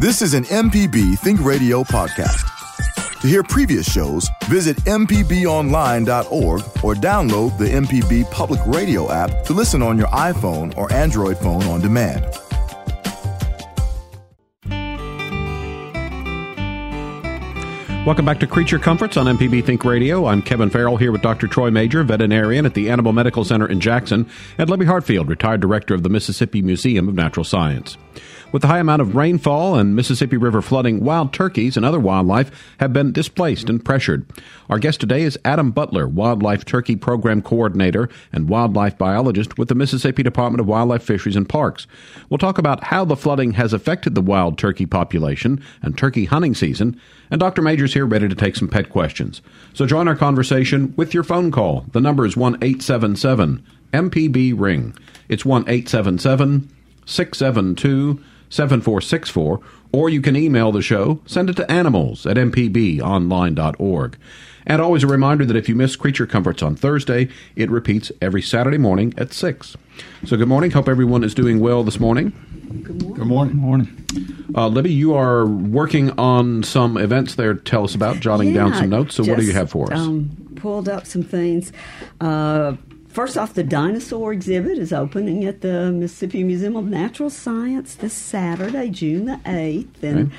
This is an MPB Think Radio podcast. To hear previous shows, visit MPBOnline.org or download the MPB Public Radio app to listen on your iPhone or Android phone on demand. Welcome back to Creature Comforts on MPB Think Radio. I'm Kevin Farrell here with Dr. Troy Major, veterinarian at the Animal Medical Center in Jackson, and Libby Hartfield, retired director of the Mississippi Museum of Natural Science. With the high amount of rainfall and Mississippi River flooding, wild turkeys and other wildlife have been displaced and pressured. Our guest today is Adam Butler, Wildlife Turkey Program Coordinator and Wildlife Biologist with the Mississippi Department of Wildlife, Fisheries, and Parks. We'll talk about how the flooding has affected the wild turkey population and turkey hunting season, and Dr. Major's here ready to take some pet questions. So join our conversation with your phone call. The number is 1 877 MPB Ring. It's 1 877 672 7464, or you can email the show, send it to animals at mpbonline.org. And always a reminder that if you miss Creature Comforts on Thursday, it repeats every Saturday morning at 6. So good morning. Hope everyone is doing well this morning. Good morning. Good morning. morning. Uh, Libby, you are working on some events there. Tell us about, jotting yeah, down some notes. So, just, what do you have for us? Um, pulled up some things. Uh, First off, the dinosaur exhibit is opening at the Mississippi Museum of Natural Science this Saturday, June the 8th. And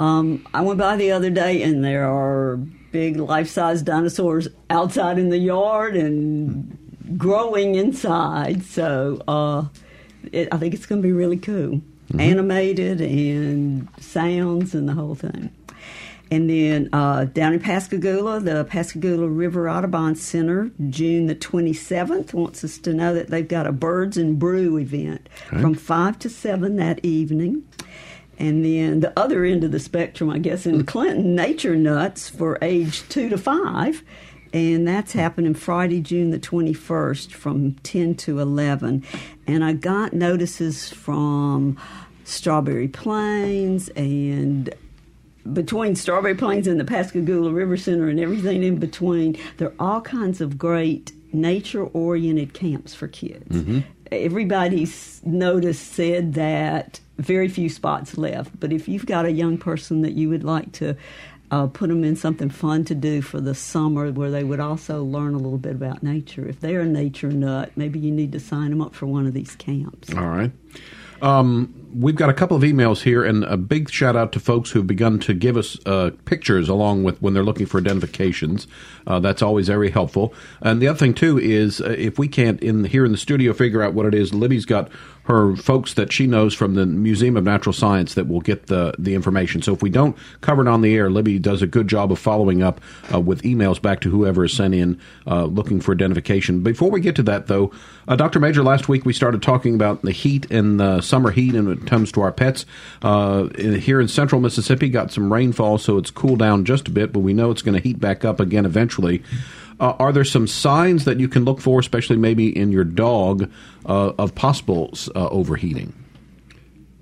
um, I went by the other day, and there are big life size dinosaurs outside in the yard and growing inside. So uh, it, I think it's going to be really cool. Mm-hmm. Animated and sounds and the whole thing. And then uh, down in Pascagoula, the Pascagoula River Audubon Center, June the 27th, wants us to know that they've got a Birds and Brew event okay. from 5 to 7 that evening. And then the other end of the spectrum, I guess, in Clinton, Nature Nuts for age 2 to 5. And that's happening Friday, June the 21st from 10 to 11. And I got notices from Strawberry Plains and between Strawberry Plains and the Pascagoula River Center and everything in between, there are all kinds of great nature oriented camps for kids. Mm-hmm. Everybody's noticed said that very few spots left, but if you've got a young person that you would like to uh, put them in something fun to do for the summer where they would also learn a little bit about nature. If they're a nature nut, maybe you need to sign them up for one of these camps. All right. Um, we've got a couple of emails here, and a big shout out to folks who've begun to give us uh, pictures along with when they're looking for identifications. Uh, that's always very helpful. And the other thing too is uh, if we can't in here in the studio figure out what it is, Libby's got her folks that she knows from the Museum of Natural Science that will get the the information. So if we don't cover it on the air, Libby does a good job of following up uh, with emails back to whoever is sent in uh, looking for identification. Before we get to that, though, uh, Dr. Major, last week we started talking about the heat and the summer heat, and it comes to our pets uh, here in Central Mississippi, got some rainfall, so it's cooled down just a bit, but we know it's going to heat back up again eventually. Uh, are there some signs that you can look for, especially maybe in your dog, uh, of possible uh, overheating?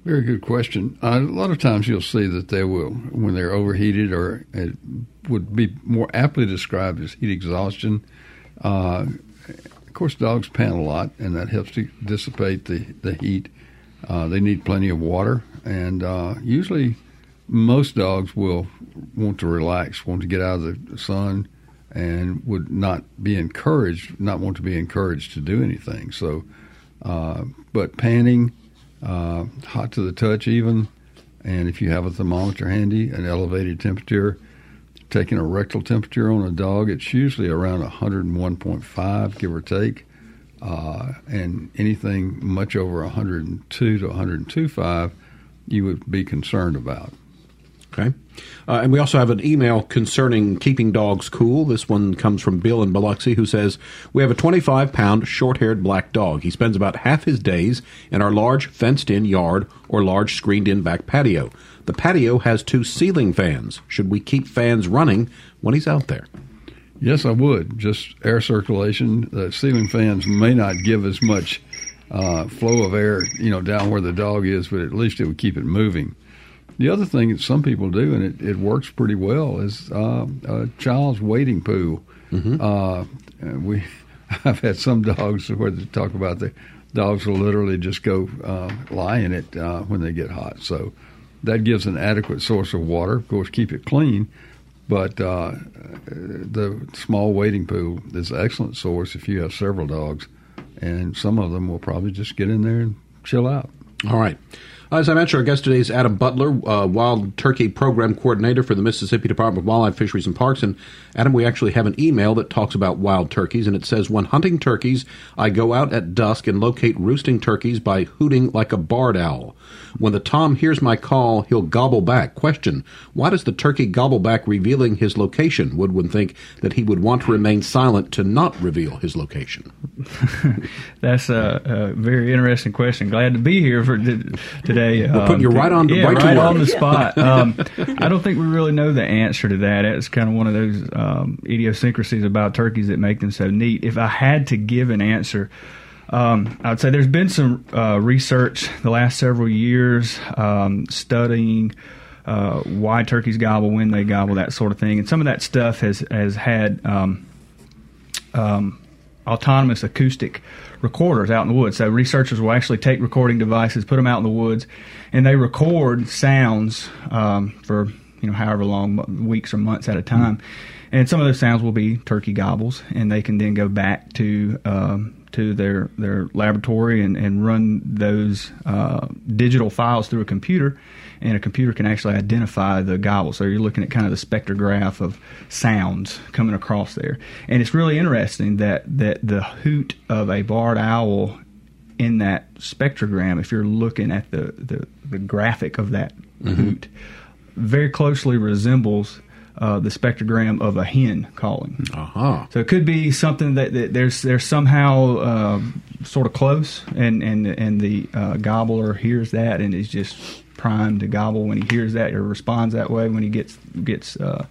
Very good question. Uh, a lot of times you'll see that they will, when they're overheated, or it would be more aptly described as heat exhaustion. Uh, of course, dogs pant a lot, and that helps to dissipate the, the heat. They need plenty of water, and usually most dogs will want to relax, want to get out of the sun, and would not be encouraged, not want to be encouraged to do anything. So, uh, but panting, uh, hot to the touch, even, and if you have a thermometer handy, an elevated temperature, taking a rectal temperature on a dog, it's usually around 101.5, give or take. Uh, and anything much over 102 to 102.5, you would be concerned about. Okay. Uh, and we also have an email concerning keeping dogs cool. This one comes from Bill in Biloxi, who says, We have a 25 pound short haired black dog. He spends about half his days in our large fenced in yard or large screened in back patio. The patio has two ceiling fans. Should we keep fans running when he's out there? Yes, I would. Just air circulation. The ceiling fans may not give as much uh, flow of air, you know, down where the dog is, but at least it would keep it moving. The other thing that some people do, and it, it works pretty well, is uh, a child's wading pool. Mm-hmm. Uh, we, I've had some dogs where they talk about the dogs will literally just go uh, lie in it uh, when they get hot. So that gives an adequate source of water. Of course, keep it clean, but uh, the small wading pool is an excellent source if you have several dogs, and some of them will probably just get in there and chill out. All right. As I mentioned, our guest today is Adam Butler, uh, Wild Turkey Program Coordinator for the Mississippi Department of Wildlife, Fisheries, and Parks. And Adam, we actually have an email that talks about wild turkeys, and it says, "When hunting turkeys, I go out at dusk and locate roosting turkeys by hooting like a barred owl. When the tom hears my call, he'll gobble back. Question: Why does the turkey gobble back, revealing his location? Would one think that he would want to remain silent to not reveal his location? That's a, a, very interesting question. Glad to be here for today. We're putting you um, right on the yeah, right, right on the spot. Um, I don't think we really know the answer to that. It's kind of one of those um, idiosyncrasies about turkeys that make them so neat. If I had to give an answer. Um, I would say there's been some uh, research the last several years um, studying uh, why turkeys gobble, when they gobble, that sort of thing, and some of that stuff has has had um, um autonomous acoustic recorders out in the woods. So researchers will actually take recording devices, put them out in the woods, and they record sounds um, for you know however long, weeks or months at a time. And some of those sounds will be turkey gobbles, and they can then go back to um, to their their laboratory and, and run those uh, digital files through a computer, and a computer can actually identify the gobble. So you're looking at kind of the spectrograph of sounds coming across there, and it's really interesting that that the hoot of a barred owl in that spectrogram, if you're looking at the the, the graphic of that mm-hmm. hoot, very closely resembles uh, the spectrogram of a hen calling. Uh-huh. So it could be something that, that there's there's somehow uh, sort of close, and and and the uh, gobbler hears that and is just primed to gobble when he hears that or responds that way when he gets gets uh,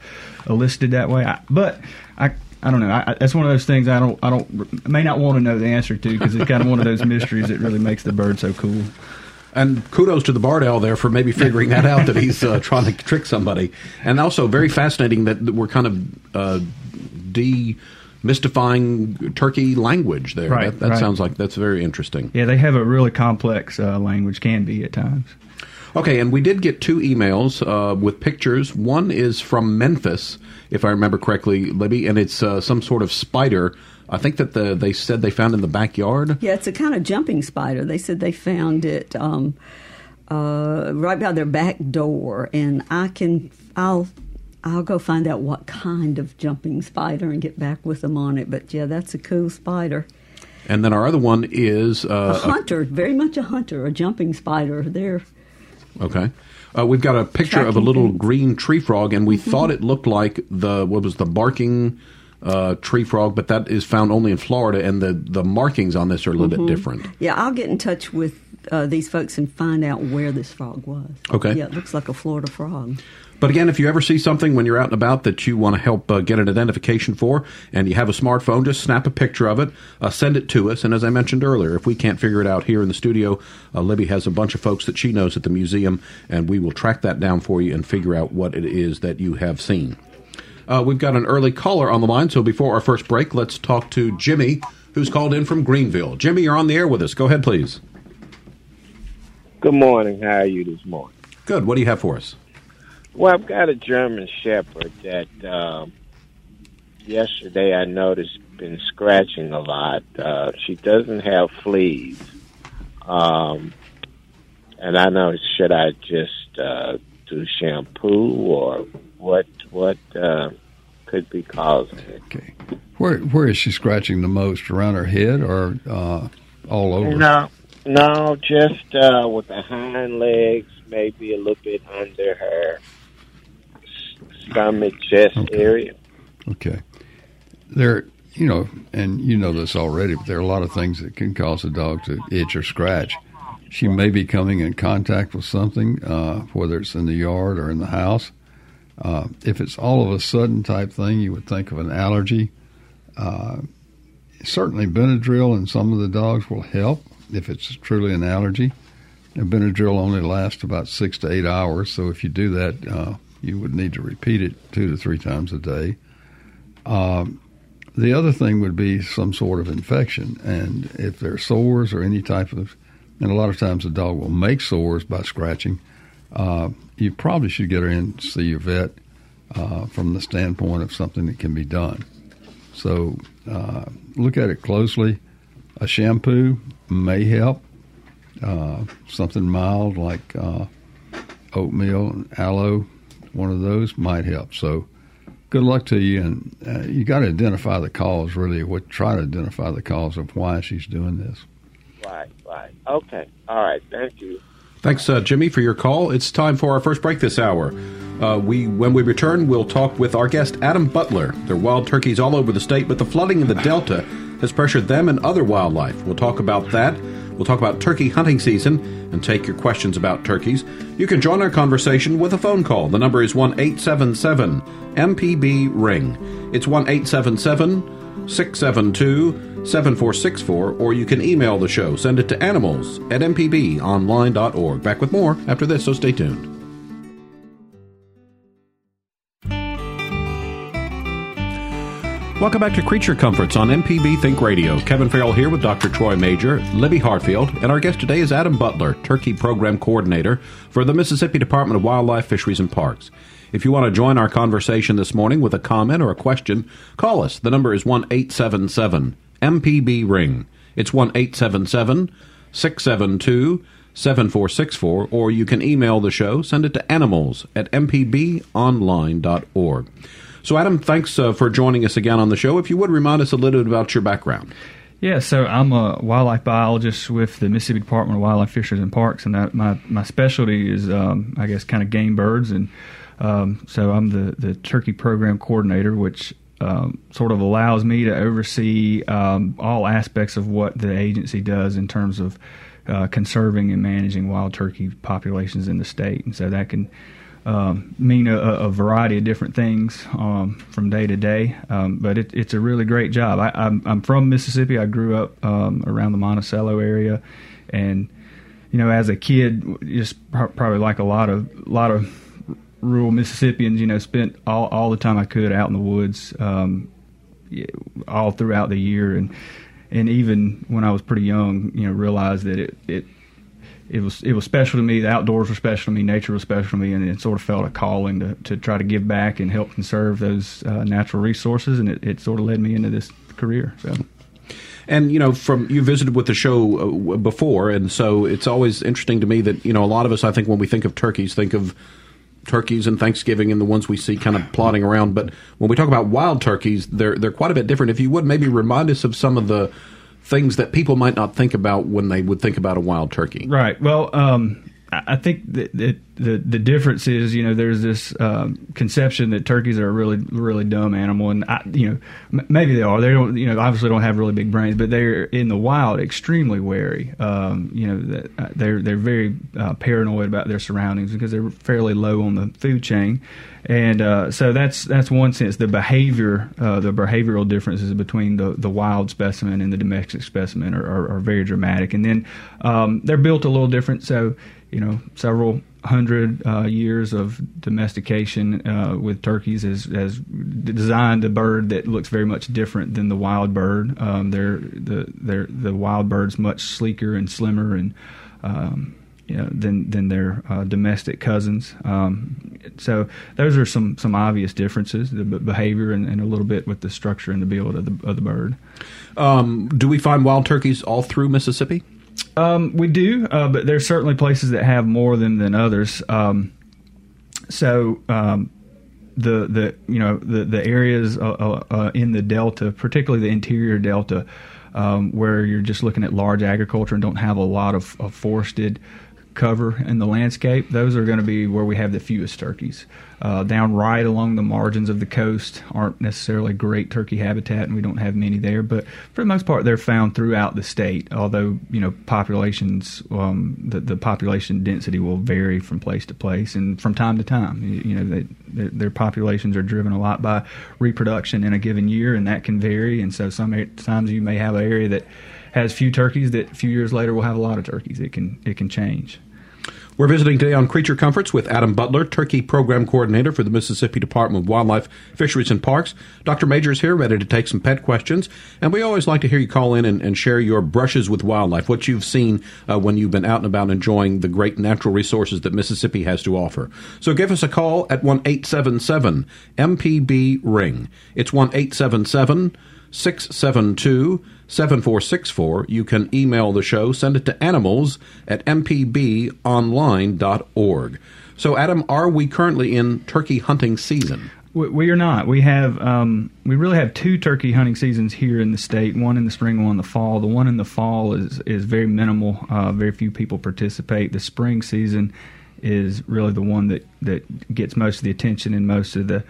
elicited that way. I, but I. I don't know. I, that's one of those things I don't. I don't. may not want to know the answer to because it's kind of one of those mysteries that really makes the bird so cool. And kudos to the barred owl there for maybe figuring that out that he's uh, trying to trick somebody. And also very fascinating that we're kind of uh, demystifying Turkey language there. Right, that, that right. sounds like that's very interesting. Yeah, they have a really complex uh, language, can be at times. Okay, and we did get two emails uh, with pictures. One is from Memphis, if I remember correctly, Libby, and it's uh, some sort of spider I think that the they said they found in the backyard. Yeah, it's a kind of jumping spider. They said they found it um, uh, right by their back door, and I can I'll I'll go find out what kind of jumping spider and get back with them on it. But yeah, that's a cool spider. And then our other one is uh, a hunter, a, very much a hunter, a jumping spider. There. Okay. Uh, we've got a picture Tracking of a little things. green tree frog, and we mm-hmm. thought it looked like the what was the barking uh, tree frog, but that is found only in Florida, and the, the markings on this are a little mm-hmm. bit different. Yeah, I'll get in touch with uh, these folks and find out where this frog was. Okay. Yeah, it looks like a Florida frog. But again, if you ever see something when you're out and about that you want to help uh, get an identification for, and you have a smartphone, just snap a picture of it, uh, send it to us. And as I mentioned earlier, if we can't figure it out here in the studio, uh, Libby has a bunch of folks that she knows at the museum, and we will track that down for you and figure out what it is that you have seen. Uh, we've got an early caller on the line, so before our first break, let's talk to Jimmy, who's called in from Greenville. Jimmy, you're on the air with us. Go ahead, please. Good morning. How are you this morning? Good. What do you have for us? Well, I've got a German Shepherd that um, yesterday I noticed been scratching a lot. Uh, she doesn't have fleas, um, and I know should I just uh, do shampoo or what what uh, could be causing it. Okay, where where is she scratching the most? Around her head or uh, all over? No, no, just uh, with the hind legs, maybe a little bit under her stomach, chest okay. area. Okay, there. You know, and you know this already, but there are a lot of things that can cause a dog to itch or scratch. She may be coming in contact with something, uh, whether it's in the yard or in the house, uh, if it's all of a sudden type thing, you would think of an allergy. Uh, certainly, Benadryl and some of the dogs will help if it's truly an allergy. And Benadryl only lasts about six to eight hours, so if you do that, uh, you would need to repeat it two to three times a day. Um, the other thing would be some sort of infection, and if there are sores or any type of, and a lot of times the dog will make sores by scratching uh, you probably should get her in to see your vet uh, from the standpoint of something that can be done. So uh, look at it closely. A shampoo may help. Uh, something mild like uh, oatmeal and aloe, one of those might help. So good luck to you. And uh, you got to identify the cause, really. What try to identify the cause of why she's doing this. Right, right. Okay. All right. Thank you. Thanks, uh, Jimmy, for your call. It's time for our first break this hour. Uh, we, when we return, we'll talk with our guest Adam Butler. There are wild turkeys all over the state, but the flooding in the Delta has pressured them and other wildlife. We'll talk about that. We'll talk about turkey hunting season and take your questions about turkeys. You can join our conversation with a phone call. The number is one eight seven seven MPB Ring. It's 1 877 672 7464, or you can email the show. Send it to animals at mpbonline.org. Back with more after this, so stay tuned. Welcome back to Creature Comforts on MPB Think Radio. Kevin Farrell here with Dr. Troy Major, Libby Hartfield, and our guest today is Adam Butler, Turkey Program Coordinator for the Mississippi Department of Wildlife, Fisheries, and Parks. If you want to join our conversation this morning with a comment or a question, call us. The number is 1 877 MPB Ring. It's 1 877 672 7464, or you can email the show. Send it to animals at mpbonline.org. So, Adam, thanks uh, for joining us again on the show. If you would remind us a little bit about your background. Yeah, so I'm a wildlife biologist with the Mississippi Department of Wildlife, Fisheries, and Parks, and that, my my specialty is, um, I guess, kind of game birds, and um, so I'm the the turkey program coordinator, which um, sort of allows me to oversee um, all aspects of what the agency does in terms of uh, conserving and managing wild turkey populations in the state, and so that can um, mean a, a, variety of different things um, from day to day. Um, but it, it's a really great job. I, am from Mississippi. I grew up um, around the Monticello area, and you know, as a kid, just probably like a lot of lot of rural Mississippians, you know, spent all all the time I could out in the woods, um, all throughout the year, and and even when I was pretty young, you know, realized that it it it was it was special to me. The outdoors were special to me. Nature was special to me, and it sort of felt a calling to, to try to give back and help conserve those uh, natural resources. And it, it sort of led me into this career. So. And you know, from you visited with the show uh, before, and so it's always interesting to me that you know a lot of us, I think, when we think of turkeys, think of turkeys and Thanksgiving and the ones we see kind of plodding around. But when we talk about wild turkeys, they're they're quite a bit different. If you would maybe remind us of some of the things that people might not think about when they would think about a wild turkey. Right. Well, um, I think that, the the difference is, you know, there's this um, conception that turkeys are a really really dumb animal, and I, you know, m- maybe they are. They don't, you know, obviously don't have really big brains, but they're in the wild extremely wary. Um, you know, uh, they're they're very uh, paranoid about their surroundings because they're fairly low on the food chain, and uh, so that's that's one sense. The behavior, uh, the behavioral differences between the the wild specimen and the domestic specimen are, are, are very dramatic, and then um, they're built a little different. So you know, several hundred uh, years of domestication uh, with turkeys has, has designed a bird that looks very much different than the wild bird. Um, they're the they're, the wild bird's much sleeker and slimmer and um, you know, than than their uh, domestic cousins. Um, so those are some some obvious differences, the behavior and, and, a little bit with the structure and the build of the of the bird. Um, do we find wild turkeys all through Mississippi? Um, we do, uh, but there's certainly places that have more than than others. Um, so um, the the you know the the areas uh, uh, uh, in the delta, particularly the interior delta, um, where you're just looking at large agriculture and don't have a lot of, of forested cover in the landscape, those are going to be where we have the fewest turkeys. Uh, down right along the margins of the coast aren't necessarily great turkey habitat, and we don't have many there. But for the most part, they're found throughout the state. Although you know populations, um, the, the population density will vary from place to place and from time to time. You, you know, they, their, their populations are driven a lot by reproduction in a given year, and that can vary. And so sometimes you may have an area that has few turkeys that a few years later will have a lot of turkeys. It can it can change. We're visiting today on Creature Comforts with Adam Butler, Turkey Program Coordinator for the Mississippi Department of Wildlife, Fisheries, and Parks. Dr. Major is here, ready to take some pet questions. And we always like to hear you call in and, and share your brushes with wildlife, what you've seen uh, when you've been out and about enjoying the great natural resources that Mississippi has to offer. So give us a call at 1 877 MPB Ring. It's 1 877 672 7464. You can email the show, send it to animals at mpbonline.org. So, Adam, are we currently in turkey hunting season? We, are not. We have um, we really have two turkey hunting seasons here in the state. One in the spring, one in the fall. The one in the fall is is very minimal. Uh, very few people participate. The spring season is really the one that that gets most of the attention and most of the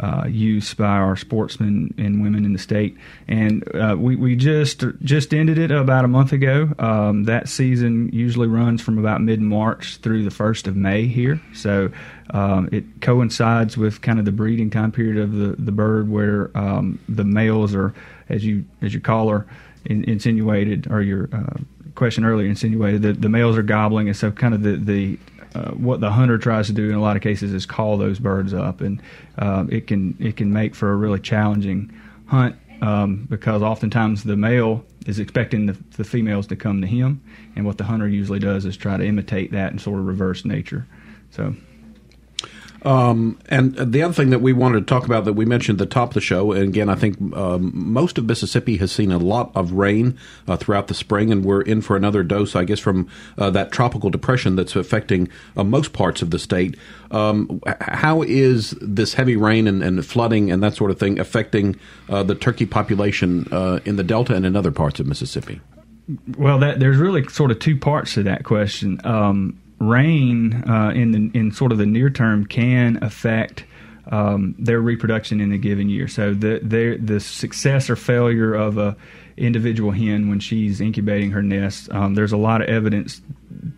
uh, use by our sportsmen and women in the state. And uh, we, we just just ended it about a month ago. Um, that season usually runs from about mid March through the first of May here. So um, it coincides with kind of the breeding time period of the, the bird, where um, the males are, as you as your caller in, insinuated, or your uh, question earlier insinuated, that the males are gobbling, and so kind of the the uh, what the hunter tries to do in a lot of cases is call those birds up, and uh, it can it can make for a really challenging hunt um, because oftentimes the male is expecting the, the, females to come to him, and what the hunter usually does is try to imitate that and sort of reverse nature. So um, and the other thing that we wanted to talk about that we mentioned at the top of the show, and again, I think um, most of Mississippi has seen a lot of rain uh, throughout the spring, and we're in for another dose, I guess, from uh, that tropical depression that's affecting uh, most parts of the state. Um, how is this heavy rain and, and, flooding and that sort of thing affecting uh, the turkey population uh, in the Delta and in other parts of Mississippi? Well, that, there's really sort of two parts to that question. Um, rain uh, in the in sort of the near term can affect um, their reproduction in a given year. So the the success or failure of a individual hen when she's incubating her nest, um, there's a lot of evidence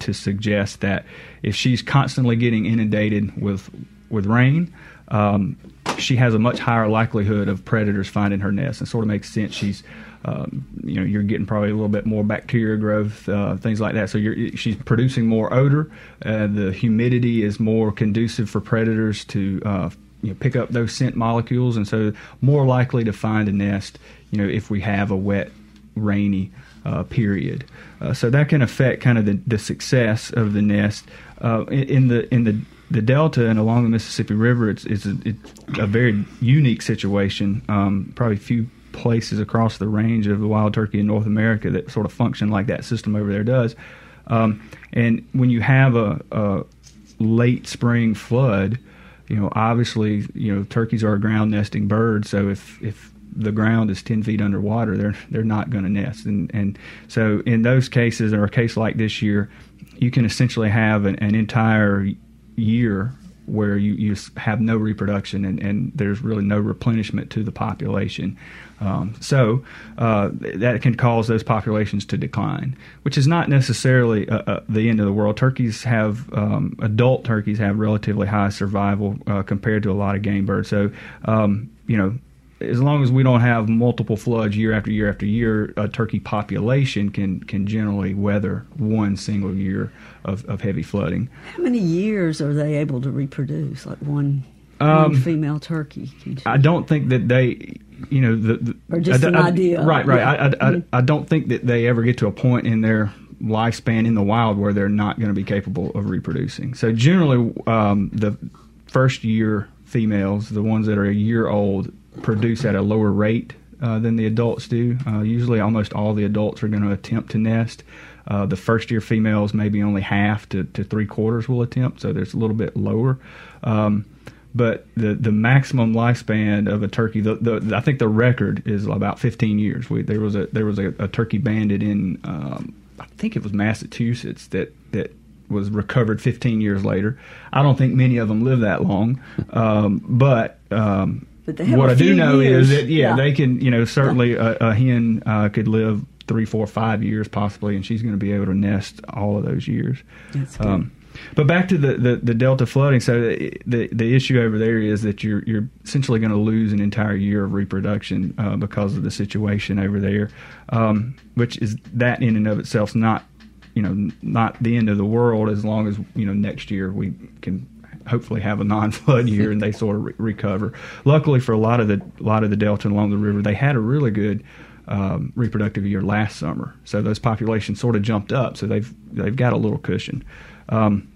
to suggest that if she's constantly getting inundated with with rain, um, she has a much higher likelihood of predators finding her nest. And sort of makes sense. She's um, you know you're getting probably a little bit more bacteria growth, uh, things like that. So she's producing more odor. Uh, the humidity is more conducive for predators to uh, you know, pick up those scent molecules, and so more likely to find a nest. You know, if we have a wet, rainy uh, period, uh, so that can affect kind of the, the success of the nest uh, in, in the in the the delta and along the Mississippi River, it's it's a, it's a very unique situation. Um, probably few places across the range of the wild turkey in North America that sort of function like that system over there does. Um, and when you have a, a, late spring flood, you know, obviously, you know, turkeys are a ground nesting bird. So if, if the ground is 10 feet underwater, they're, they're not going to nest. And, and so in those cases, or a case like this year, you can essentially have an, an entire year where you, you have no reproduction and, and there's really no replenishment to the population. Um, so uh, that can cause those populations to decline, which is not necessarily uh, uh, the end of the world. Turkeys have um, adult turkeys have relatively high survival uh, compared to a lot of game birds. So um, you know. As long as we don't have multiple floods year after year after year, a turkey population can can generally weather one single year of, of heavy flooding. How many years are they able to reproduce? Like one um, female turkey. I don't think that they, you know, the, the or just I, an I, idea. Right, right. Yeah. I, I, mm-hmm. I, don't think that they ever get to a point in their lifespan in the wild where they're not going to be capable of reproducing. So generally, um, the first year females, the ones that are a year old, produce at a lower rate uh, than the adults do. Uh, usually, almost all the adults are going to attempt to nest. Uh, the first year females, maybe only half to, to three quarters will attempt, so there's a little bit lower. Um, but the the maximum lifespan of a turkey, the, the I think the record is about 15 years. We, there was a there was a, a turkey banded in um, I think it was Massachusetts that that was recovered 15 years later. I don't think many of them live that long, um, but. Um, but what I do know years. is that yeah, yeah, they can you know certainly yeah. a, a, hen uh, could live three, four, five years possibly, and she's going to be able to nest all of those years. That's good. Um, but back to the, the, the, delta flooding. So the, the, the issue over there is that you're you're essentially going to lose an entire year of reproduction uh, because of the situation over there, um, which is that in and of itself not you know not the end of the world as long as you know next year we can hopefully have a non-flood year and they sort of re- recover. Luckily for a lot of the lot of the delta along the river, they had a really good um, reproductive year last summer, so those populations sort of jumped up. So they've they've got a little cushion. Um,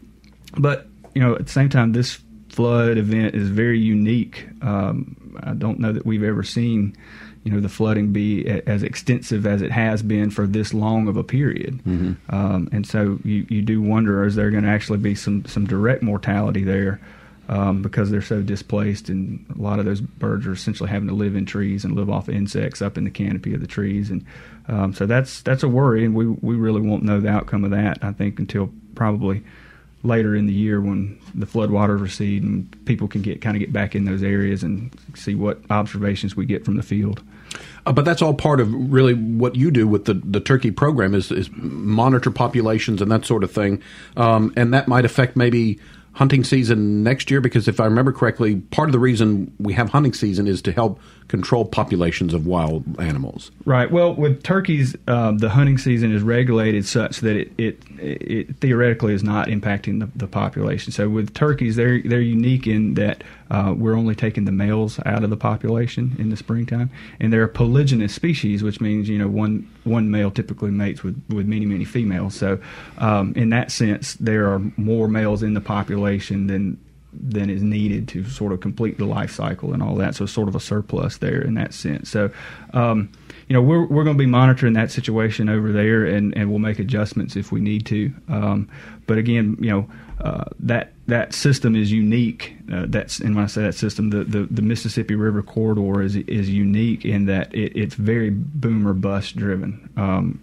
but you know, at the same time, this flood event is very unique. Um, I don't know that we've ever seen you know the flooding be as extensive as it has been for this long of a period. Mm-hmm. Um, and so you, you do wonder is there going to actually be some some direct mortality there um, because they're so displaced and a lot of those birds are essentially having to live in trees and live off insects up in the canopy of the trees and um, so that's that's a worry and we we really won't know the outcome of that I think until probably later in the year when the floodwaters recede and people can get kind of get back in those areas and see what observations we get from the field. Uh, but that's all part of really what you do with the, the turkey program is, is monitor populations and that sort of thing, um, and that might affect maybe hunting season next year? Because if I remember correctly, part of the reason we have hunting season is to help control populations of wild animals. Right. Well, with turkeys, um, the hunting season is regulated such that it, it, it theoretically is not impacting the, the, population. So with turkeys, they're they're unique in that uh, we're only taking the males out of the population in the springtime, and they're a polygynous species, which means you know one one male typically mates with with many many females. So um, in that sense, there are more males in the population than than is needed to sort of complete the life cycle and all that. So sort of a surplus there in that sense. So, um, you know, we're we're going to be monitoring that situation over there, and, and we'll make adjustments if we need to. Um, but again, you know, uh, that that system is unique. Uh, that's and when I say that system, the, the, the, Mississippi River corridor is is unique in that it, it's very boom or bust driven. Um,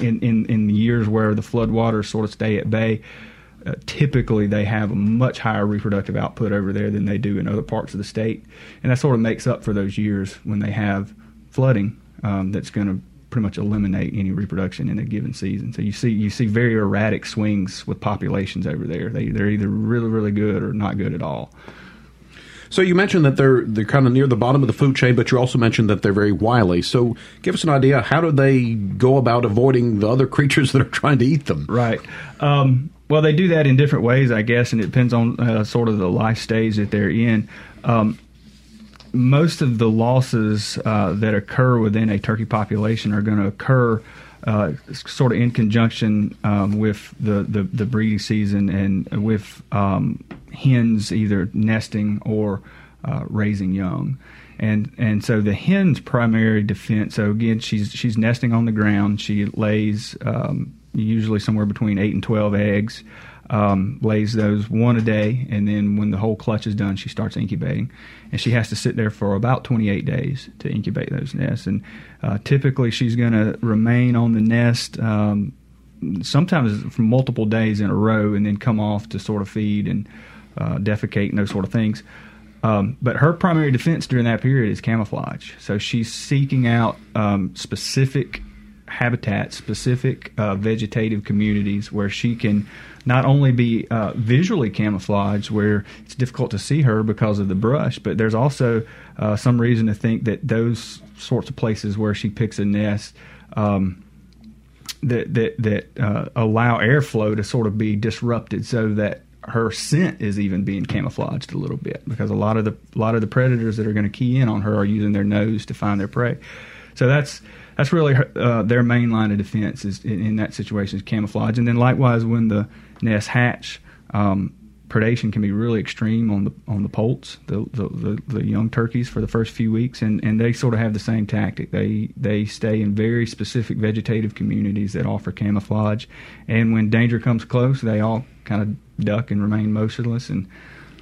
in, in in the years where the floodwaters sort of stay at bay, uh, typically they have a much higher reproductive output over there than they do in other parts of the state, and that sort of makes up for those years when they have flooding um, that's going to pretty much eliminate any reproduction in a given season. So you see you see very erratic swings with populations over there. They they're either really really good or not good at all. So you mentioned that they're they're kind of near the bottom of the food chain, but you also mentioned that they're very wily. So give us an idea. How do they go about avoiding the other creatures that are trying to eat them? Right. Um, well, they do that in different ways, I guess, and it depends on uh, sort of the life stage that they're in. Um, most of the losses uh, that occur within a turkey population are going to occur uh, sort of in conjunction um, with the, the, the, breeding season and with um, hens either nesting or uh, raising young. And and so the hen's primary defense. So again, she's she's nesting on the ground. She lays um, usually somewhere between eight and twelve eggs. Um, lays those one a day, and then when the whole clutch is done, she starts incubating, and she has to sit there for about 28 days to incubate those nests. And uh, typically, she's going to remain on the nest um, sometimes for multiple days in a row, and then come off to sort of feed and uh, defecate and those sort of things. Um, but her primary defense during that period is camouflage. So she's seeking out um, specific habitats, specific uh, vegetative communities where she can not only be uh, visually camouflaged, where it's difficult to see her because of the brush, but there's also uh, some reason to think that those sorts of places where she picks a nest. Um, that that that uh, allow airflow to sort of be disrupted, so that her scent is even being camouflaged a little bit because a lot of the a lot of the predators that are going to key in on her are using their nose to find their prey. So that's that's really uh, their main line of defense is in, in, that situation is camouflage. And then likewise, when the nests hatch, um, predation can be really extreme on the on the poults, the, the, the, the, young turkeys for the first few weeks, and, and they sort of have the same tactic. They they stay in very specific vegetative communities that offer camouflage, and when danger comes close, they all kind of duck and remain motionless and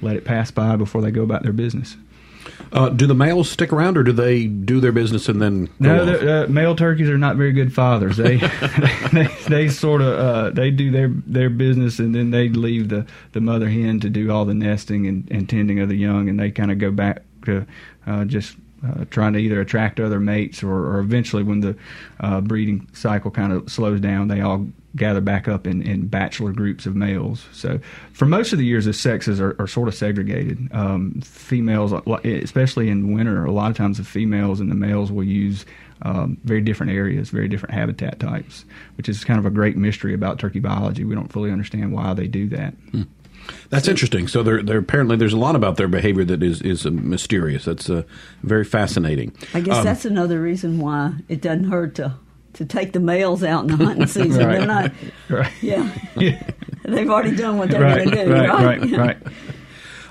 let it pass by before they go about their business. Uh, do the males stick around, or do they do their business and then? no, uh, male turkeys are not very good fathers. They they, they sort of uh, they do their their business and then they leave the the mother hen to do all the nesting and, and tending of the young, and they kind of go back to uh, just uh, trying to either attract other mates or, or eventually when the uh, breeding cycle kind of slows down, they all gather back up in, in bachelor groups of males. So for most of the years, the sexes are, are sort of segregated. Um, females, especially in winter, a lot of times the females and the males will use um, very different areas, very different habitat types, which is kind of a great mystery about turkey biology. We don't fully understand why they do that. Hmm. That's interesting. So there, there apparently there's a lot about their behavior that is is uh, mysterious. That's uh, very fascinating. I guess um, that's another reason why it doesn't hurt to to take the males out in the hunting season. right. They're not, right. yeah. yeah. They've already done what they're right, going to do, right? Right, right. right.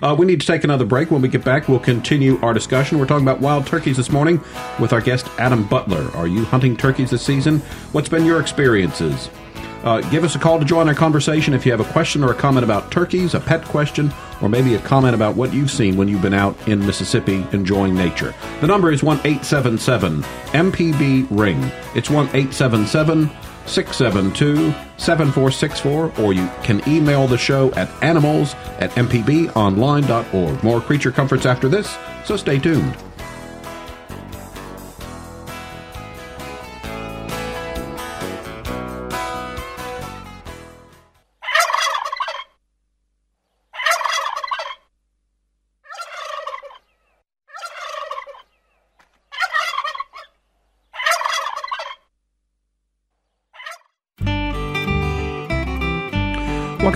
Uh, we need to take another break. When we get back, we'll continue our discussion. We're talking about wild turkeys this morning with our guest, Adam Butler. Are you hunting turkeys this season? What's been your experiences? Uh, give us a call to join our conversation if you have a question or a comment about turkeys, a pet question, or maybe a comment about what you've seen when you've been out in Mississippi enjoying nature. The number is 1 877 MPB Ring. It's 1 877 672 7464, or you can email the show at animals at mpbonline.org. More creature comforts after this, so stay tuned.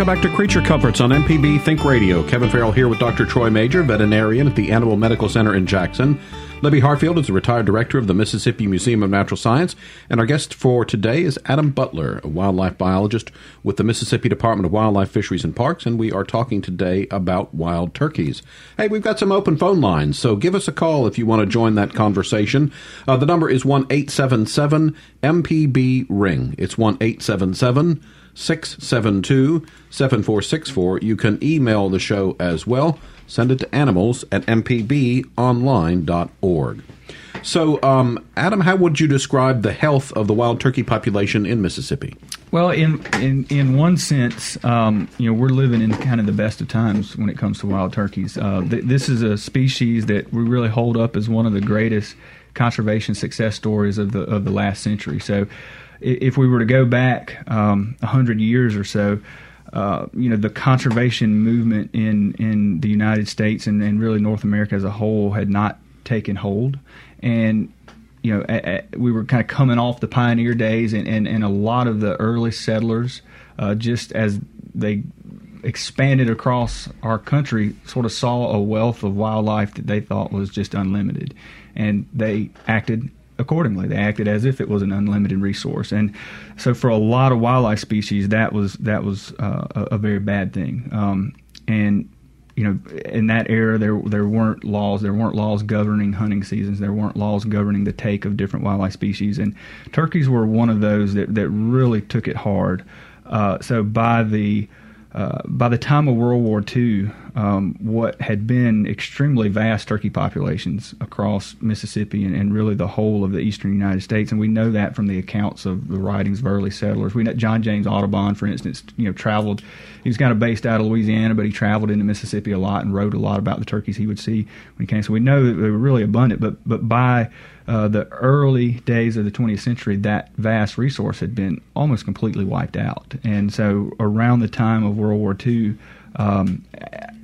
Back to Creature Comforts on MPB Think Radio. Kevin Farrell here with Dr. Troy Major, veterinarian at the Animal Medical Center in Jackson. Libby Hartfield is the retired director of the Mississippi Museum of Natural Science, and our guest for today is Adam Butler, a wildlife biologist with the Mississippi Department of Wildlife, Fisheries, and Parks, and we are talking today about wild turkeys. Hey, we've got some open phone lines, so give us a call if you want to join that conversation. Uh, the number is one eight seven seven MPB Ring. It's 1 877 672 7464. You can email the show as well. Send it to animals at mpbonline.org. So, um, Adam, how would you describe the health of the wild turkey population in Mississippi? Well, in in, in one sense, um, you know, we're living in kind of the best of times when it comes to wild turkeys. Uh, th- this is a species that we really hold up as one of the greatest conservation success stories of the of the last century. So, if we were to go back um, a um, hundred years or so, uh, you know, the conservation movement in in the United States and, and really North America as a whole had not taken hold, and you know, a, a, we were kind of coming off the pioneer days, and, and, and a lot of the early settlers, uh, just as they expanded across our country, sort of saw a wealth of wildlife that they thought was just unlimited, and they acted accordingly. They acted as if it was an unlimited resource, and so for a lot of wildlife species, that was that was uh, a, a, very bad thing. Um, and you know, in that era, there there weren't laws. There weren't laws governing hunting seasons. There weren't laws governing the take of different wildlife species, and turkeys were one of those that that really took it hard. Uh, so by the uh, by the time of World War II, um, what had been extremely vast turkey populations across Mississippi and, and, really the whole of the eastern United States, and we know that from the accounts of the writings of early settlers. We know John James Audubon, for instance, you know, traveled. He was kind of based out of Louisiana, but he traveled into Mississippi a lot and wrote a lot about the turkeys he would see when he came. So we know that they were really abundant. But but by uh, the early days of the 20th century, that vast resource had been almost completely wiped out. And so, around the time of World War II, um,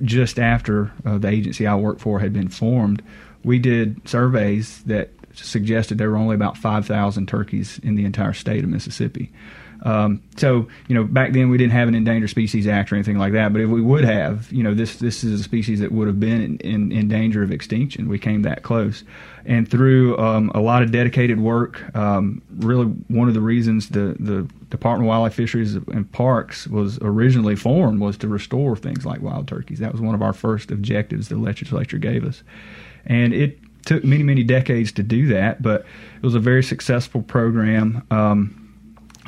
just after uh, the agency I worked for had been formed, we did surveys that suggested there were only about 5,000 turkeys in the entire state of Mississippi. Um, so, you know, back then we didn't have an Endangered Species Act or anything like that. But if we would have, you know, this this is a species that would have been in, in, in danger of extinction. We came that close, and through um, a lot of dedicated work, um, really one of the reasons the the Department of Wildlife, Fisheries, and Parks was originally formed was to restore things like wild turkeys. That was one of our first objectives the legislature gave us, and it took many many decades to do that, but it was a very successful program. Um,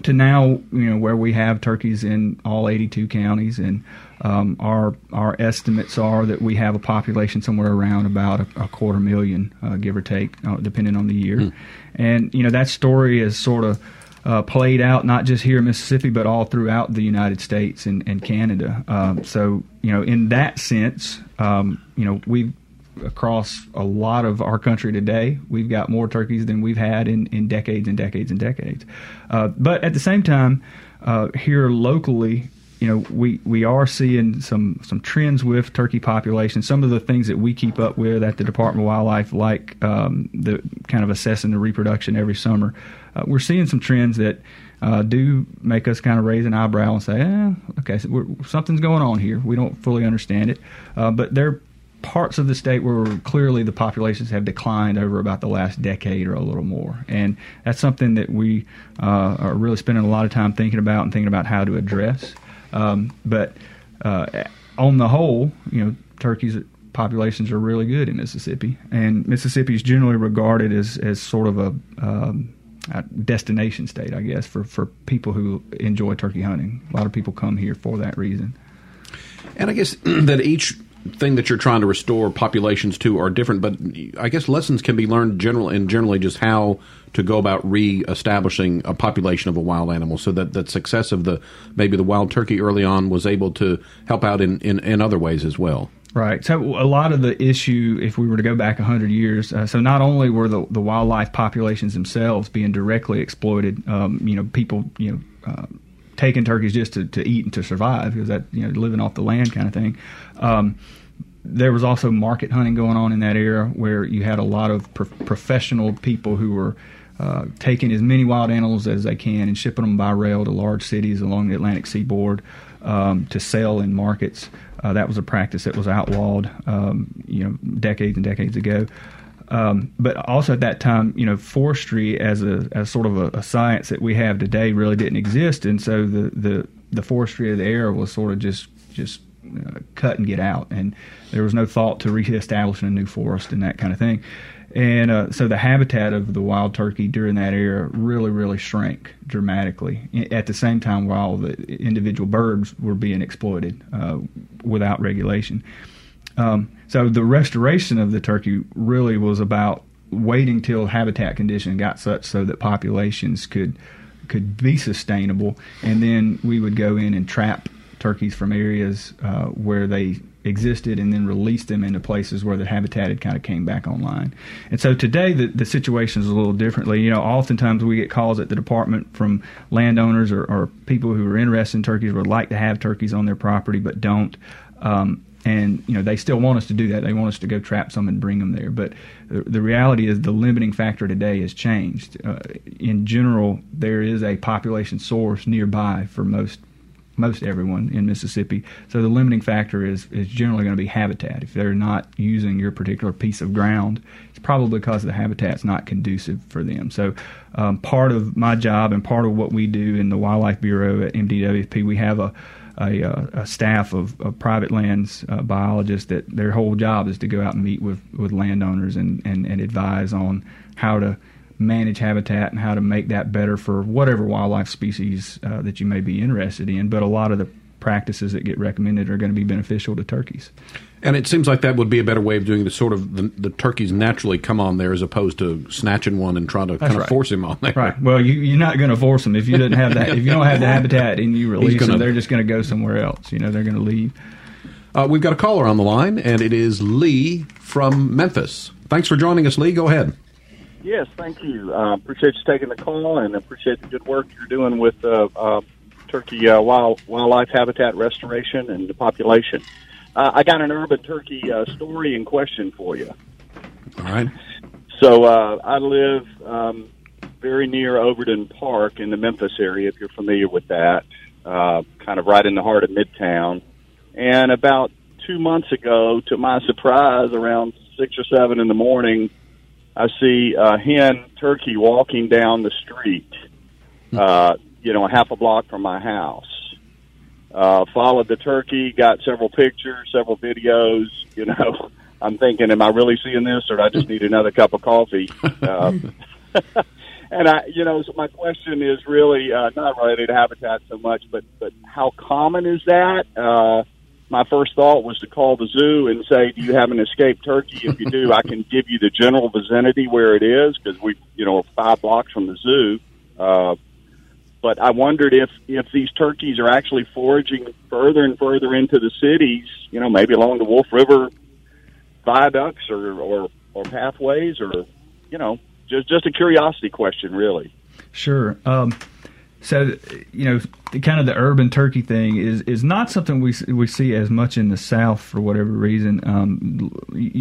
to now, you know, where we have turkeys in all 82 counties, and um, our our estimates are that we have a population somewhere around about a, a quarter million, uh, give or take, uh, depending on the year. Mm. And you know that story is sort of uh, played out not just here in Mississippi, but all throughout the United States and, and Canada. Um, so you know, in that sense, um, you know, we across a lot of our country today. We've got more turkeys than we've had in, in decades and decades and decades. Uh, but at the same time, uh, here locally, you know, we, we are seeing some, some trends with turkey population. Some of the things that we keep up with at the Department of Wildlife, like um, the kind of assessing the reproduction every summer, uh, we're seeing some trends that uh, do make us kind of raise an eyebrow and say, eh, okay, so something's going on here. We don't fully understand it. Uh, but there are parts of the state where clearly the populations have declined over about the last decade or a little more. And that's something that we uh, are really spending a lot of time thinking about and thinking about how to address. Um, but uh, on the whole, you know, turkeys populations are really good in Mississippi, and Mississippi is generally regarded as as sort of a um, destination state, I guess, for, for people who enjoy turkey hunting. A lot of people come here for that reason. And I guess that each thing that you're trying to restore populations to are different, but I guess lessons can be learned general and generally just how to go about re-establishing a population of a wild animal so that that success of the maybe the wild turkey early on was able to help out in, in, in other ways as well. Right. So a lot of the issue, if we were to go back 100 years, uh, so not only were the, the wildlife populations themselves being directly exploited, um, you know, people, you know, uh, taking turkeys just to, to eat and to survive because that, you know, living off the land kind of thing. Um, there was also market hunting going on in that era where you had a lot of pro- professional people who were uh, taking as many wild animals as they can and shipping them by rail to large cities along the Atlantic seaboard um, to sell in markets. Uh, that was a practice that was outlawed, um, you know, decades and decades ago. Um, but also at that time, you know, forestry as a as sort of a, a, science that we have today really didn't exist, and so the the, the forestry of the era was sort of just just uh, cut and get out, and there was no thought to reestablishing a new forest and that kind of thing. And uh, so the habitat of the wild turkey during that era really, really shrank dramatically. At the same time, while the individual birds were being exploited uh, without regulation. Um, so the restoration of the turkey really was about waiting till habitat condition got such so that populations could could be sustainable, and then we would go in and trap turkeys from areas uh, where they existed and then release them into places where the habitat had kind of came back online. And so today the, the situation is a little differently. You know, oftentimes we get calls at the department from landowners or, or people who are interested in turkeys would like to have turkeys on their property but don't. Um, and you know they still want us to do that. They want us to go trap some and bring them there. But the, the reality is the limiting factor today has changed. Uh, in general, there is a population source nearby for most most everyone in Mississippi. So the limiting factor is is generally going to be habitat. If they're not using your particular piece of ground, it's probably because the habitat's not conducive for them. So um, part of my job and part of what we do in the Wildlife Bureau at MDWP, we have a a, a, staff of, of private lands uh, biologists that their whole job is to go out and meet with, with landowners and, and, and advise on how to manage habitat and how to make that better for whatever wildlife species uh, that you may be interested in. But a lot of the practices that get recommended are going to be beneficial to turkeys. And it seems like that would be a better way of doing it. Sort of the, the turkeys naturally come on there, as opposed to snatching one and trying to That's kind of force him on there. Right. Well, you, are not going to force them if you didn't have that. if you don't have the habitat and you release gonna, them, they're just going to go somewhere else. You know, they're going to leave. Uh, we've got a caller on the line, and it is Lee from Memphis. Thanks for joining us, Lee. Go ahead. Yes, thank you. Uh, appreciate you taking the call and appreciate the good work you're doing with uh, uh, turkey uh, wild, wildlife habitat restoration and the population. Uh, I got an urban turkey uh, story and question for you. All right. So uh, I live um, very near Overton Park in the Memphis area, if you're familiar with that, uh, kind of right in the heart of Midtown. And about two months ago, to my surprise, around six or seven in the morning, I see a hen turkey walking down the street, uh, you know, a half a block from my house. Uh, followed the turkey, got several pictures, several videos. You know, I'm thinking, am I really seeing this, or do I just need another cup of coffee? Um, and I, you know, so my question is really uh, not related to habitat so much, but but how common is that? Uh, my first thought was to call the zoo and say, "Do you have an escaped turkey? If you do, I can give you the general vicinity where it is because we, you know, are five blocks from the zoo." Uh, but I wondered if if these turkeys are actually foraging further and further into the cities, you know, maybe along the Wolf River viaducts or or, or pathways, or you know, just just a curiosity question, really. Sure. Um, so you know, kind of the urban turkey thing is is not something we we see as much in the South for whatever reason. Um,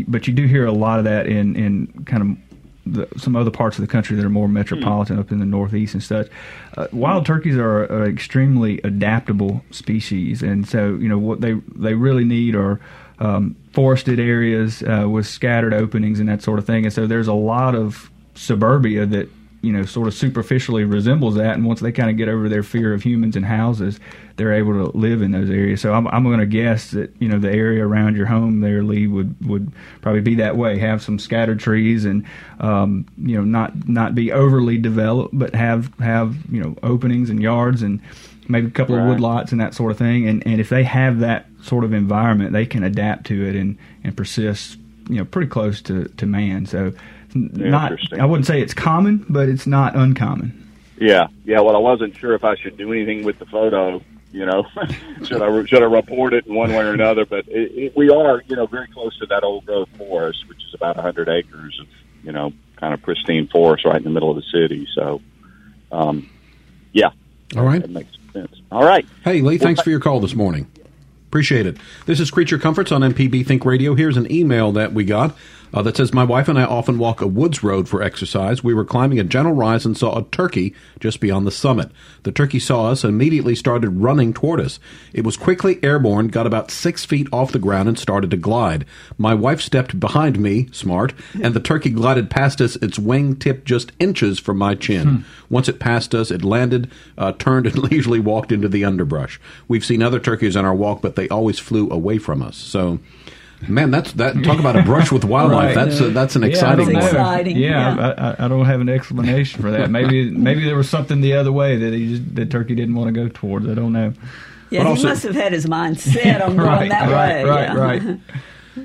but you do hear a lot of that in in kind of the, some other parts of the country that are more metropolitan, mm. up in the Northeast and such. Uh, wild turkeys are an extremely adaptable species, and so you know what they they really need are um, forested areas uh, with scattered openings and that sort of thing. And so there's a lot of suburbia that you know sort of superficially resembles that. And once they kind of get over their fear of humans and houses, they're able to live in those areas. So I'm, I'm going to guess that you know the area around your home there, Lee, would would probably be that way. Have some scattered trees and um, you know not not be overly developed, but have have you know openings and yards and maybe a couple right. of wood lots and that sort of thing. And and if they have that sort of environment, they can adapt to it and and persist. You know, pretty close to to man. So not. I wouldn't say it's common, but it's not uncommon. Yeah, yeah. Well, I wasn't sure if I should do anything with the photo. You know, should I should I report it in one way or another? But it, it, we are, you know, very close to that old growth forest, which is about 100 acres of, you know, kind of pristine forest right in the middle of the city. So, um, yeah. All right. That makes sense. All right. Hey, Lee, thanks for your call this morning. Appreciate it. This is Creature Comforts on MPB Think Radio. Here's an email that we got uh, that says, My wife and I often walk a woods road for exercise. We were climbing a gentle rise and saw a turkey just beyond the summit. The turkey saw us and immediately started running toward us. It was quickly airborne, got about six feet off the ground, and started to glide. My wife stepped behind me, smart, and the turkey glided past us, its wing tipped just inches from my chin. Hmm. Once it passed us, it landed, uh, turned, and leisurely walked into the underbrush. We've seen other turkeys on our walk, but they always flew away from us. So, Man, that's that. Talk about a brush with wildlife. right. That's a, that's an exciting yeah, one. Exciting. Yeah, yeah. I, I, don't have an explanation for that. Maybe maybe there was something the other way that he just, that turkey didn't want to go towards. I don't know. Yeah, but he also, must have had his mind set on right, going that right, way. Right, yeah. right.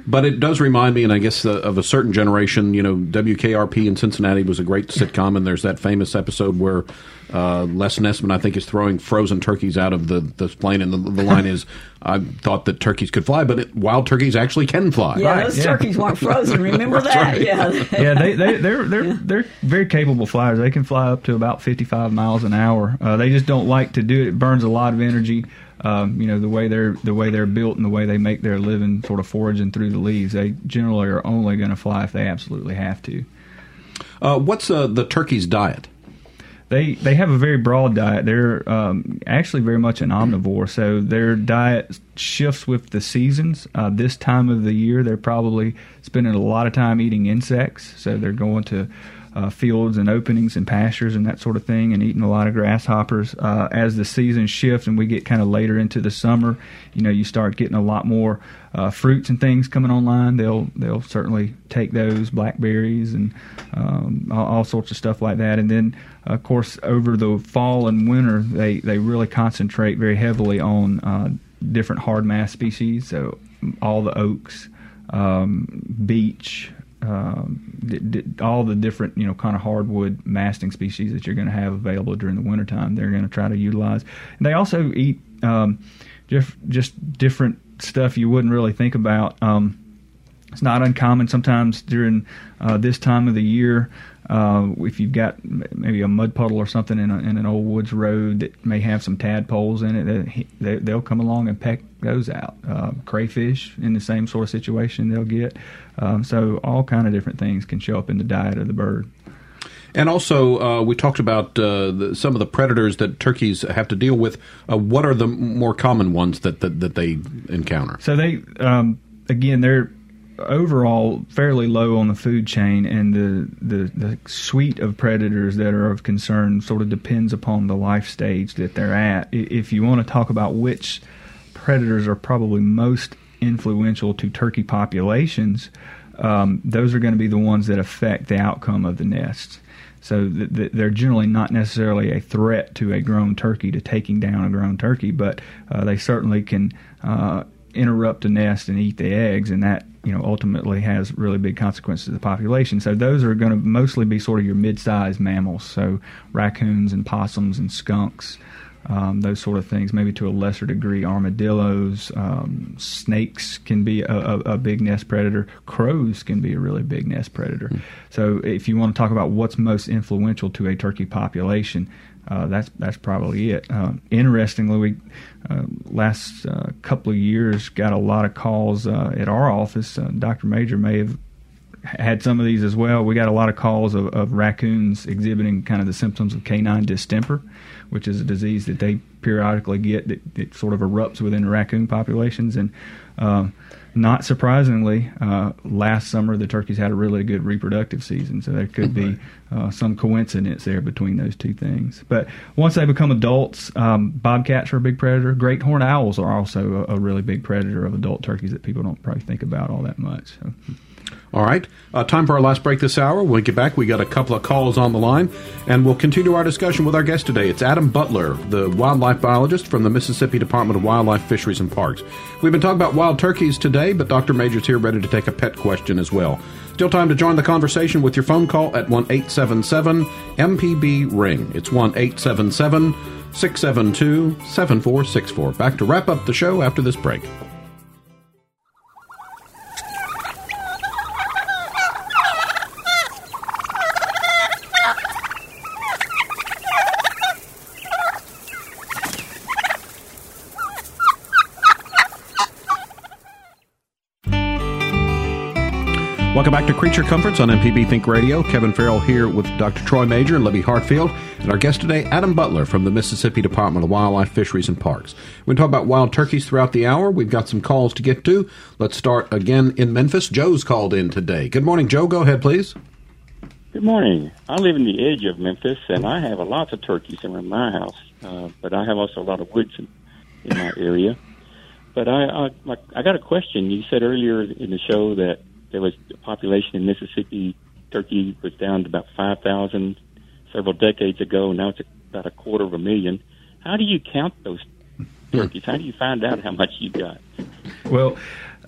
But it does remind me, and I guess uh, of a certain generation. You know, WKRP in Cincinnati was a great sitcom, and there's that famous episode where uh, Les Nessman, I think, is throwing frozen turkeys out of the, the plane, and the, the line is, "I thought that turkeys could fly, but it, wild turkeys actually can fly." Yeah, right. those yeah. turkeys weren't frozen. Remember that? Right. Yeah, yeah. They they they're they're they're very capable flyers. They can fly up to about 55 miles an hour. Uh, they just don't like to do it. It burns a lot of energy. Um, you know the way they're the way they're built and the way they make their living, sort of foraging through the leaves. They generally are only going to fly if they absolutely have to. Uh, what's uh, the turkey's diet? They they have a very broad diet. They're um, actually very much an omnivore, so their diet shifts with the seasons. Uh, this time of the year, they're probably spending a lot of time eating insects, so they're going to uh, fields and openings and pastures and that sort of thing, and eating a lot of grasshoppers. Uh, as the seasons shift and we get kind of later into the summer, you know, you start getting a lot more uh, fruits and things coming online. They'll they'll certainly take those blackberries and um, all, all, sorts of stuff like that. And then, of course, over the fall and winter, they they really concentrate very heavily on uh, different hard mast species. So all the oaks, um, beech, um, d- d- all the different you know kind of hardwood masting species that you're going to have available during the wintertime they're going to try to utilize and they also eat um, just just different stuff you wouldn't really think about um, it's not uncommon sometimes during uh, this time of the year uh, if you've got maybe a mud puddle or something in, a, in, an old woods road that may have some tadpoles in it, they, will come along and peck those out. Uh, crayfish in the same sort of situation they'll get. Um, so all kind of different things can show up in the diet of the bird. And also, uh, we talked about uh, the, some of the predators that turkeys have to deal with. Uh, what are the more common ones that, that, that they encounter? So they, um, again, they're overall fairly low on the food chain, and the, the, the suite of predators that are of concern sort of depends upon the life stage that they're at. If you want to talk about which predators are probably most influential to turkey populations, um, those are going to be the ones that affect the outcome of the nests. So th- th- they're generally not necessarily a threat to a grown turkey to taking down a grown turkey, but uh, they certainly can uh, interrupt a nest and eat the eggs, and that you know ultimately has really big consequences to the population. So those are going to mostly be sort of your mid-sized mammals, so raccoons and possums and skunks. um, those sort of things. Maybe to a lesser degree, armadillos, um, snakes can be a, a, a, big nest predator. Crows can be a really big nest predator. Mm. So, if you want to talk about what's most influential to a turkey population, uh, that's that's probably it. Uh, interestingly, we uh, last uh, couple of years got a lot of calls uh, at our office. Dr. Major may have had some of these as well. We got a lot of calls of, of raccoons exhibiting kind of the symptoms of canine distemper, which is a disease that they periodically get that, that sort of erupts within raccoon populations and. Um, not surprisingly, uh, last summer the turkeys had a really good reproductive season, so there could be uh, some coincidence there between those two things. But once they become adults, um, bobcats are a big predator. Great horned owls are also a, a, really big predator of adult turkeys that people don't probably think about all that much. So. All right. Uh, time for our last break this hour. When we get back, we got a couple of calls on the line, and we'll continue our discussion with our guest today. It's Adam Butler, the wildlife biologist from the Mississippi Department of Wildlife, Fisheries, and Parks. We've been talking about wild turkeys today, but Dr. Major's here ready to take a pet question as well. Still time to join the conversation with your phone call at 1 877 MPB Ring. It's 1 877 672 7464. Back to wrap up the show after this break. Welcome back to Creature Comforts on MPB Think Radio. Kevin Farrell here with Dr. Troy Major and Libby Hartfield, and our guest today, Adam Butler from the Mississippi Department of Wildlife, Fisheries, and Parks. We're going to talk about wild turkeys throughout the hour. We've got some calls to get to. Let's start again in Memphis. Joe's called in today. Good morning, Joe. Go ahead, please. Good morning. I live in the edge of Memphis, and I have a lot of turkeys around my house, uh, but I have also a lot of woods in, in my area. But I, I, I got a question. You said earlier in the show that there was a population in Mississippi. Turkey was down to about 5,000 several decades ago. Now it's about a quarter of a million. How do you count those turkeys? How do you find out how much you got? Well,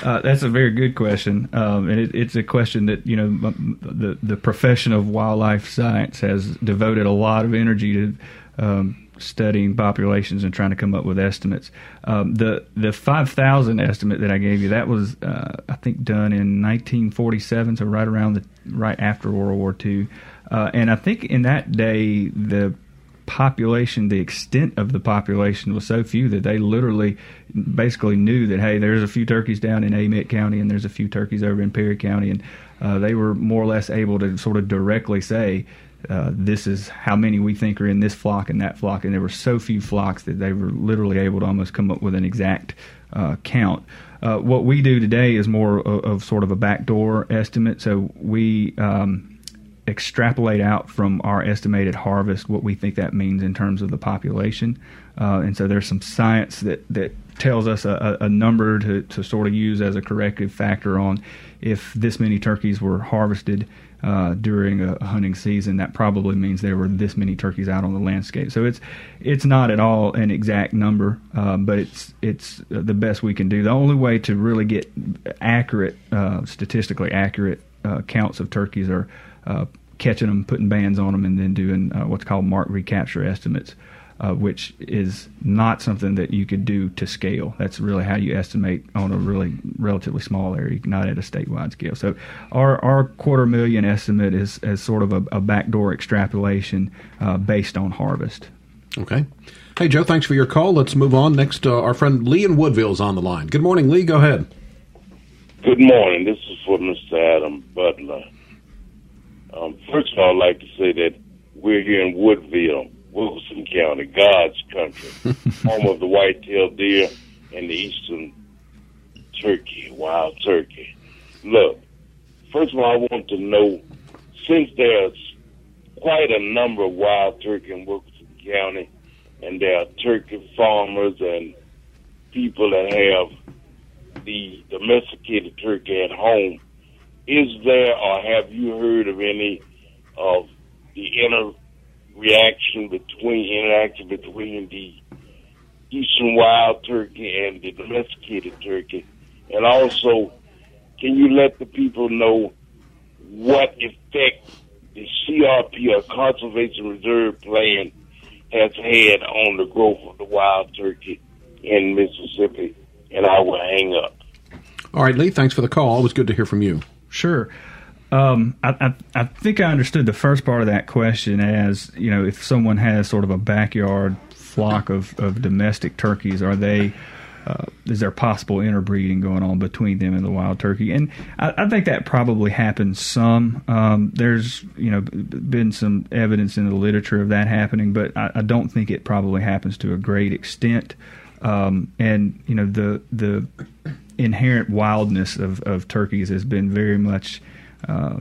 uh, that's a very good question, um, and it, it's a question that you know the the profession of wildlife science has devoted a lot of energy to um, studying populations and trying to come up with estimates. Um, the the five thousand estimate that I gave you that was uh, I think done in 1947, so right around the right after World War II, uh, and I think in that day the population, the extent of the population was so few that they literally basically knew that hey, there's a few turkeys down in Amite County and there's a few turkeys over in Perry County, and uh, they were more or less able to sort of directly say uh, this is how many we think are in this flock and that flock, and there were so few flocks that they were literally able to almost come up with an exact uh, count. Uh, what we do today is more of, of, sort of a backdoor estimate. So we um, extrapolate out from our estimated harvest what we think that means in terms of the population. Uh, and so there's some science that, that tells us a, a number to, to sort of use as a corrective factor on if this many turkeys were harvested uh, during a, hunting season, that probably means there were this many turkeys out on the landscape. So it's it's not at all an exact number, um, but it's it's the best we can do. The only way to really get accurate, uh, statistically accurate uh, counts of turkeys are uh, catching them, putting bands on them, and then doing uh, what's called mark recapture estimates uh, which is not something that you could do to scale. That's really how you estimate on a really relatively small area, not at a statewide scale. So our, our quarter million estimate is as sort of a, a backdoor extrapolation uh, based on harvest. Okay. Hey, Joe, thanks for your call. Let's move on. Next, uh, our friend Lee in Woodville is on the line. Good morning, Lee. Go ahead. Good morning. This is for Mr. Adam Butler. Um, first of all, I'd like to say that we're here in Woodville Wilkinson County, God's country, home of the white-tailed deer and the eastern turkey, wild turkey. Look, first of all, I want to know, since there's quite a number of wild turkey in Wilkinson County, and there are turkey farmers and people that have the domesticated turkey at home, is there or have you heard of any of the inner reaction between interaction between the eastern wild turkey and the domesticated turkey, and also can you let the people know what effect the CRP or Conservation Reserve Plan has had on the growth of the wild turkey in Mississippi, and I will hang up. All right, Lee, thanks for the call. Always good to hear from you. Sure. Um, I, I, I think I understood the first part of that question as you know if someone has sort of a backyard flock of, of domestic turkeys, are they uh, is there possible interbreeding going on between them and the wild turkey? And I, I think that probably happens some. Um, there's you know been some evidence in the literature of that happening, but I, I don't think it probably happens to a great extent. Um, and you know the the inherent wildness of, of turkeys has been very much uh,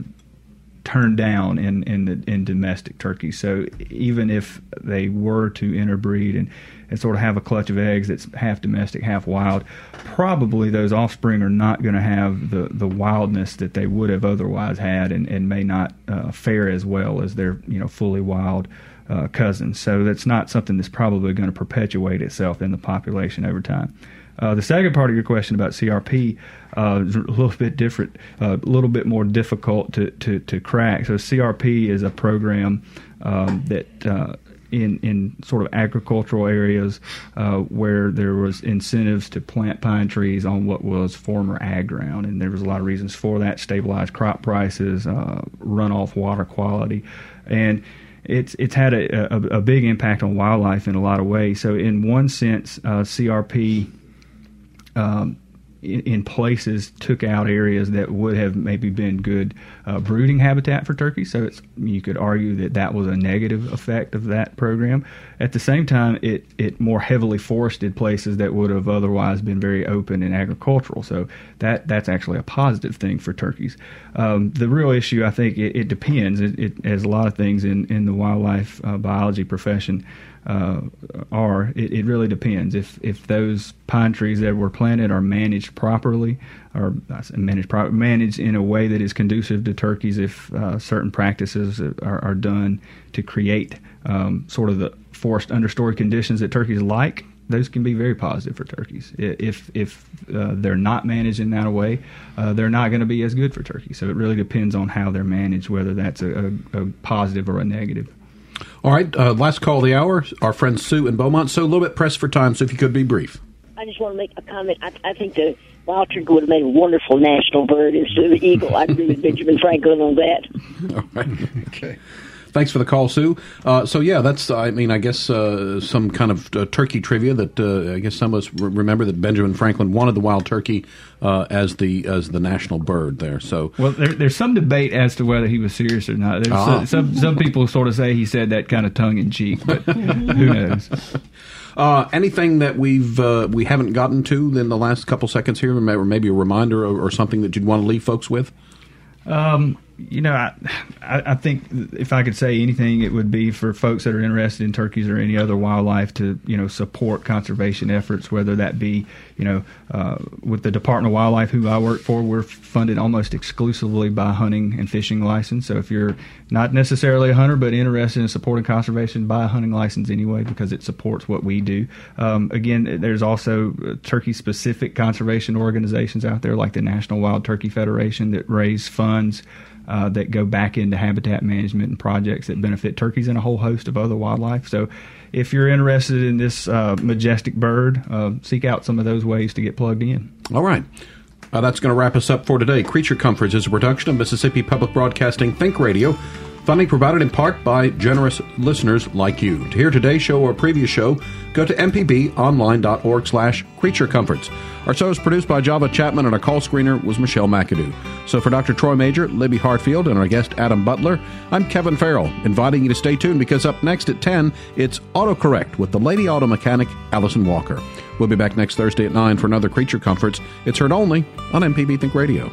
turned down in in, the, in domestic turkeys. So even if they were to interbreed and, and sort of have a clutch of eggs that's half domestic, half wild, probably those offspring are not going to have the, the wildness that they would have otherwise had, and, and may not uh, fare as well as their you know fully wild. Uh, cousins, so that's not something that's probably going to perpetuate itself in the population over time. Uh, the second part of your question about CRP uh, is a little bit different, uh, a little bit more difficult to, to, to crack. So CRP is a program um, that uh, in in sort of agricultural areas uh, where there was incentives to plant pine trees on what was former ag ground, and there was a lot of reasons for that: stabilized crop prices, uh, runoff water quality, and it's it's had a, a, a, big impact on wildlife in a lot of ways. So in one sense, uh, CRP um, in, in, places took out areas that would have maybe been good uh, brooding habitat for turkeys. So you could argue that that was a negative effect of that program. At the same time, it it more heavily forested places that would have otherwise been very open and agricultural. So that that's actually a positive thing for turkeys. Um, the real issue, I think, it, it depends. It, it, as a lot of things in in the wildlife uh, biology profession uh, are. It, it, really depends. If if those pine trees that were planted are managed properly, or managed pro- managed in a way that is conducive to turkeys, if uh, certain practices are, are, done to create um, sort of the forest understory conditions that turkeys like, those can be very positive for turkeys. If if uh, they're not managed in that way, uh, they're not going to be as good for turkeys. So it really depends on how they're managed, whether that's a, a, a positive or a negative. All right, uh, last call of the hour. Our friend Sue in Beaumont. So a little bit pressed for time, so if you could be brief. I just want to make a comment. I, I think the wild turkey would have made a wonderful national bird instead of the eagle. I agree with Benjamin Franklin on that. All right. Okay. Thanks for the call, Sue. Uh, so yeah, that's I mean I guess uh, some kind of uh, turkey trivia that uh, I guess some of us remember that Benjamin Franklin wanted the wild turkey uh, as the as the national bird there. So well, there, there's some debate as to whether he was serious or not. Uh-huh. some some people sort of say he said that kind of tongue in cheek, but who knows. Uh, anything that we've uh, we haven't gotten to in the last couple seconds here, or maybe a reminder or, or something that you'd want to leave folks with? Um, you know, I, I think if I could say anything, it would be for folks that are interested in turkeys or any other wildlife to, you know, support conservation efforts, whether that be, you know, uh, with the Department of Wildlife, who I work for, we're funded almost exclusively by hunting and fishing license. So if you're not necessarily a hunter, but interested in supporting conservation, buy a hunting license anyway because it supports what we do. Um, again, there's also uh, turkey specific conservation organizations out there like the National Wild Turkey Federation that raise funds uh, that go back into habitat management and projects that benefit turkeys and a whole host of other wildlife. So, if you're interested in this uh, majestic bird, uh, seek out some of those ways to get plugged in. All right. Uh, that's going to wrap us up for today. Creature Comforts is a production of Mississippi Public Broadcasting Think Radio. Funding provided in part by generous listeners like you. To hear today's show or previous show, go to mpbonline.org slash creature comforts. Our show is produced by Java Chapman and our call screener was Michelle McAdoo. So for Dr. Troy Major, Libby Hartfield, and our guest Adam Butler, I'm Kevin Farrell, inviting you to stay tuned because up next at 10, it's AutoCorrect with the lady auto mechanic, Allison Walker. We'll be back next Thursday at 9 for another Creature Comforts. It's heard only on MPB Think Radio.